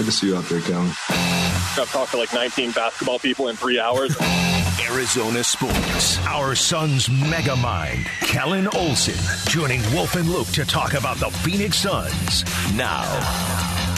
I can see you out there, Kellan. I've talked to like 19 basketball people in three hours. Arizona Sports. Our Suns mega mind, Kellan Olson, joining Wolf and Luke to talk about the Phoenix Suns now.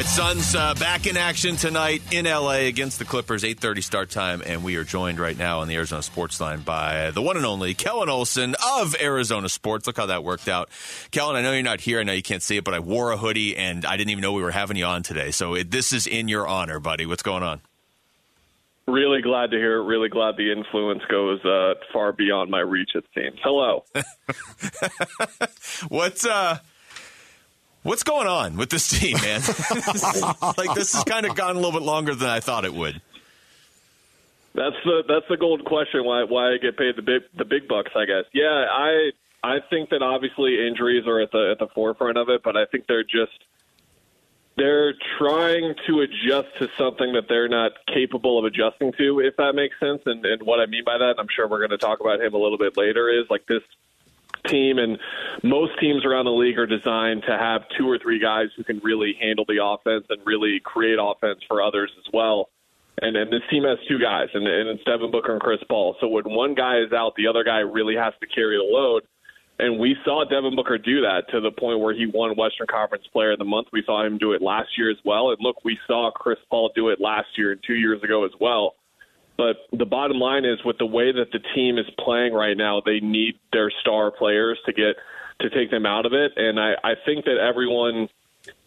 Right, Suns uh, back in action tonight in LA against the Clippers, 8:30 start time, and we are joined right now on the Arizona Sports Line by the one and only Kellan Olson of Arizona Sports. Look how that worked out, Kellan. I know you're not here. I know you can't see it, but I wore a hoodie, and I didn't even know we were having you on today. So it, this is in your honor, buddy. What's going on? Really glad to hear it. Really glad the influence goes uh, far beyond my reach. It seems. Hello. What's uh? What's going on with this team, man? like this has kind of gone a little bit longer than I thought it would. That's the that's the gold question. Why why I get paid the big the big bucks? I guess. Yeah, I I think that obviously injuries are at the at the forefront of it, but I think they're just they're trying to adjust to something that they're not capable of adjusting to, if that makes sense. And, and what I mean by that, I'm sure we're going to talk about him a little bit later, is like this team and most teams around the league are designed to have two or three guys who can really handle the offense and really create offense for others as well. And, and this team has two guys, and, and it's Devin Booker and Chris Paul. So when one guy is out, the other guy really has to carry the load. And we saw Devin Booker do that to the point where he won Western Conference Player of the Month. We saw him do it last year as well. And look, we saw Chris Paul do it last year and two years ago as well. But the bottom line is, with the way that the team is playing right now, they need their star players to get to take them out of it. And I, I think that everyone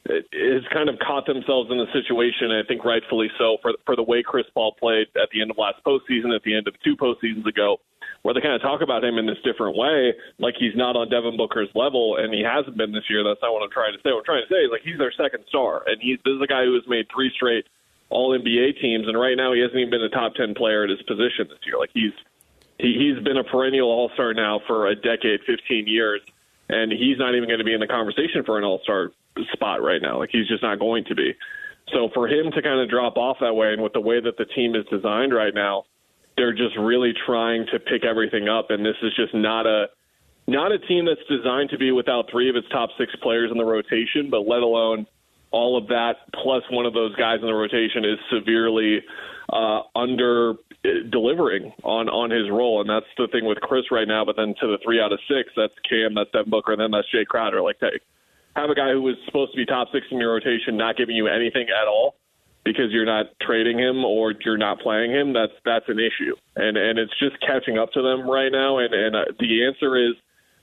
has kind of caught themselves in the situation. I think rightfully so for for the way Chris Paul played at the end of last postseason, at the end of two postseasons ago, where they kind of talk about him in this different way, like he's not on Devin Booker's level, and he hasn't been this year. That's not what I'm trying to say. What I'm trying to say is like he's their second star, and he's this is a guy who has made three straight all NBA teams, and right now he hasn't even been a top ten player at his position this year. Like he's he, he's been a perennial All Star now for a decade, fifteen years, and he's not even going to be in the conversation for an All Star spot right now. Like he's just not going to be. So for him to kind of drop off that way, and with the way that the team is designed right now, they're just really trying to pick everything up, and this is just not a not a team that's designed to be without three of its top six players in the rotation, but let alone all of that plus one of those guys in the rotation is severely uh, under delivering on on his role, and that's the thing with Chris right now. But then to the three out of six, that's Cam, that's Devin Booker, and then that's Jae Crowder. Like to have a guy who was supposed to be top six in your rotation not giving you anything at all because you're not trading him or you're not playing him. That's that's an issue, and and it's just catching up to them right now. And and uh, the answer is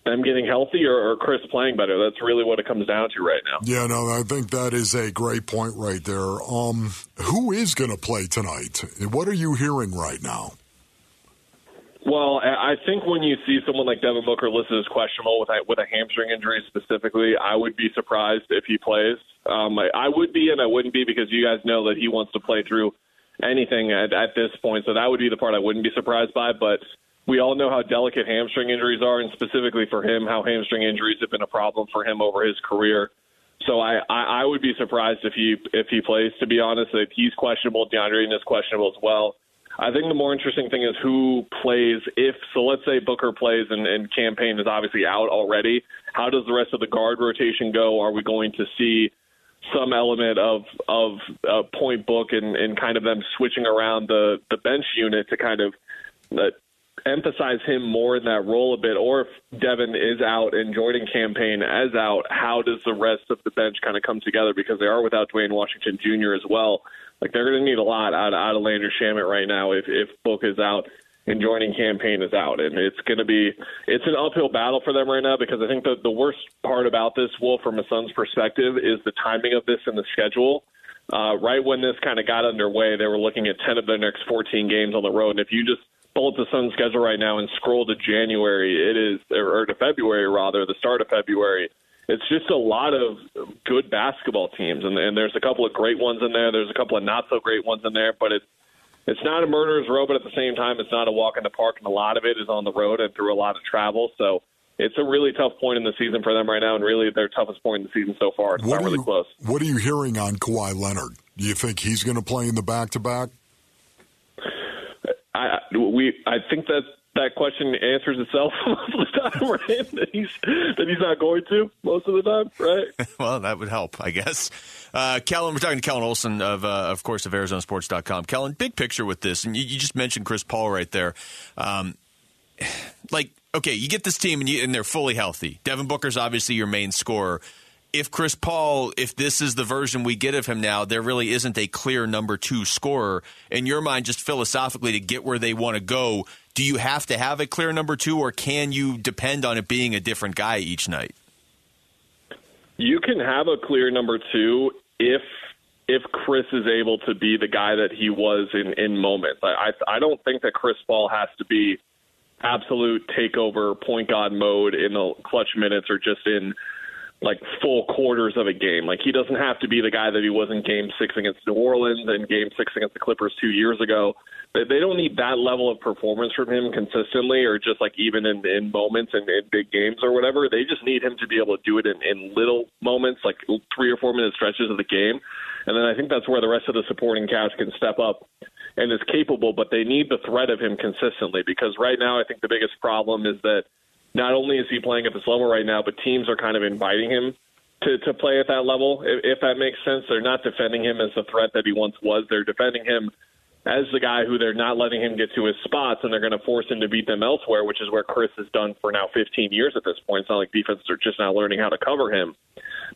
them getting healthy or, or, Chris playing better. That's really what it comes down to right now. Yeah, no, I think that is a great point right there. Um, who is going to play tonight? What are you hearing right now? Well, I think when you see someone like Devin Booker listed as questionable with a, with a hamstring injury specifically, I would be surprised if he plays. Um, I, I would be, and I wouldn't be because you guys know that he wants to play through anything at, at this point. So that would be the part I wouldn't be surprised by. But we all know how delicate hamstring injuries are, and specifically for him, how hamstring injuries have been a problem for him over his career. So I, I, I would be surprised if he if he plays. To be honest, if he's questionable, DeAndre is questionable as well. I think the more interesting thing is who plays. If so, let's say Booker plays and, and Cam Payne is obviously out already. How does the rest of the guard rotation go? Are we going to see some element of of uh, point book and, and kind of them switching around the the bench unit to kind of uh, emphasize him more in that role a bit, or if Devin is out and Jordan Cam Payne as out, how does the rest of the bench kind of come together? Because they are without Duane Washington Jr. as well. Like they're going to need a lot out, out of Landry Shamet right now if if Book is out and joining Cam Payne is out, and it's going to be it's an uphill battle for them right now because I think the the worst part about this, Wolf, from a Suns perspective, is the timing of this and the schedule. Uh, right when this kind of got underway, they were looking at 10 of their next 14 games on the road. And if you just pull up the Suns schedule right now and scroll to January, it is or to February rather, the start of February. It's just a lot of good basketball teams, and, and there's a couple of great ones in there. There's a couple of not so great ones in there, but it's it's not a murderer's row, but at the same time, it's not a walk in the park, and a lot of it is on the road and through a lot of travel. So it's a really tough point in the season for them right now, and really their toughest point in the season so far. It's what not really you, close. What are you hearing on Kawhi Leonard? Do you think he's going to play in the back to back? I we I think that that question answers itself most of the time, right? that he's that he's not going to most of the time, right? well, that would help, I guess. Uh, Kellan, we're talking to Kellan Olson of, uh, of course, of ArizonaSports.com. Kellan, big picture with this, and you, you just mentioned Chris Paul right there. Um, like, okay, you get this team and, you, and they're fully healthy. Devin Booker's obviously your main scorer if Chris Paul, if this is the version we get of him now, there really isn't a clear number two scorer. In your mind, just philosophically, to get where they want to go, do you have to have a clear number two, or can you depend on it being a different guy each night? You can have a clear number two if if Chris is able to be the guy that he was in in moments. I I, don't think that Chris Paul has to be absolute takeover point guard mode in the clutch minutes or just in like full quarters of a game. Like he doesn't have to be the guy that he was in Game Six against New Orleans and Game Six against the Clippers two years ago. They, they don't need that level of performance from him consistently, or just like even in, in moments and in big games or whatever. They just need him to be able to do it in, in little moments, like three or four minute stretches of the game. And then I think that's where the rest of the supporting cast can step up and is capable. But they need the threat of him consistently because right now I think the biggest problem is that not only is he playing at this level right now, but teams are kind of inviting him to, to play at that level, if, if that makes sense. They're not defending him as the threat that he once was. They're defending him as the guy who they're not letting him get to his spots, and they're going to force him to beat them elsewhere, which is where Chris has done for now 15 years at this point. It's not like defenses are just not learning how to cover him,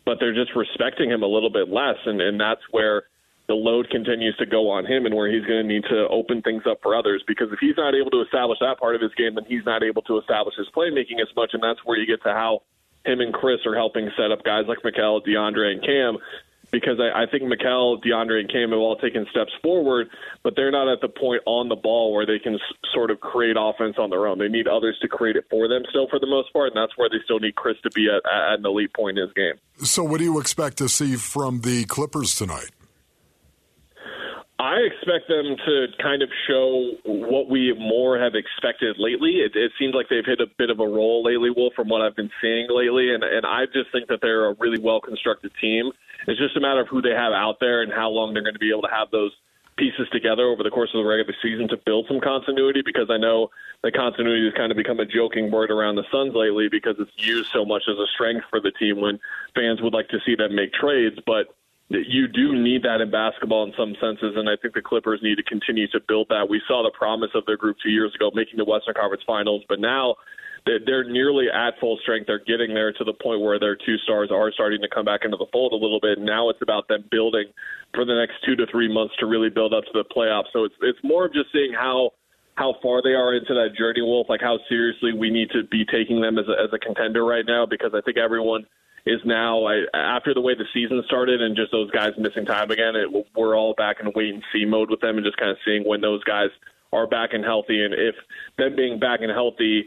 but they're just respecting him a little bit less, and, and that's where the load continues to go on him and where he's going to need to open things up for others because if he's not able to establish that part of his game, then he's not able to establish his playmaking as much, and that's where you get to how him and Chris are helping set up guys like Mikal, DeAndre, and Cam. Because I, I think Mikal, DeAndre, and Cam have all taken steps forward, but they're not at the point on the ball where they can s- sort of create offense on their own. They need others to create it for them still, for the most part, and that's where they still need Chris to be at, at an elite point in his game. So, what do you expect to see from the Clippers tonight? I expect them to kind of show what we more have expected lately. It, it seems like they've hit a bit of a roll lately, Wolf, from what I've been seeing lately, and, and I just think that they're a really well constructed team. It's just a matter of who they have out there and how long they're going to be able to have those pieces together over the course of the regular season to build some continuity because I know that continuity has kind of become a joking word around the Suns lately because it's used so much as a strength for the team when fans would like to see them make trades, but you do need that in basketball in some senses, and I think the Clippers need to continue to build that. We saw the promise of their group two years ago, making the Western Conference Finals, but now they're nearly at full strength. They're getting there to the point where their two stars are starting to come back into the fold a little bit. Now it's about them building for the next two to three months to really build up to the playoffs. So it's it's more of just seeing how how far they are into that journey, Wolf. Like how seriously we need to be taking them as a, as a contender right now, because I think everyone is now I, after the way the season started and just those guys missing time again. It, we're all back in wait and see mode with them and just kind of seeing when those guys are back and healthy, and if them being back and healthy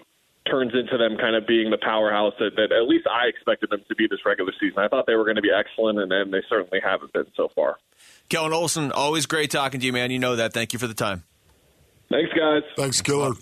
turns into them kind of being the powerhouse that, that at least I expected them to be this regular season. I thought they were going to be excellent, and, and they certainly haven't been so far. Kellan Olson, always great talking to you, man. You know that. Thank you for the time. Thanks, guys. Thanks, Killer.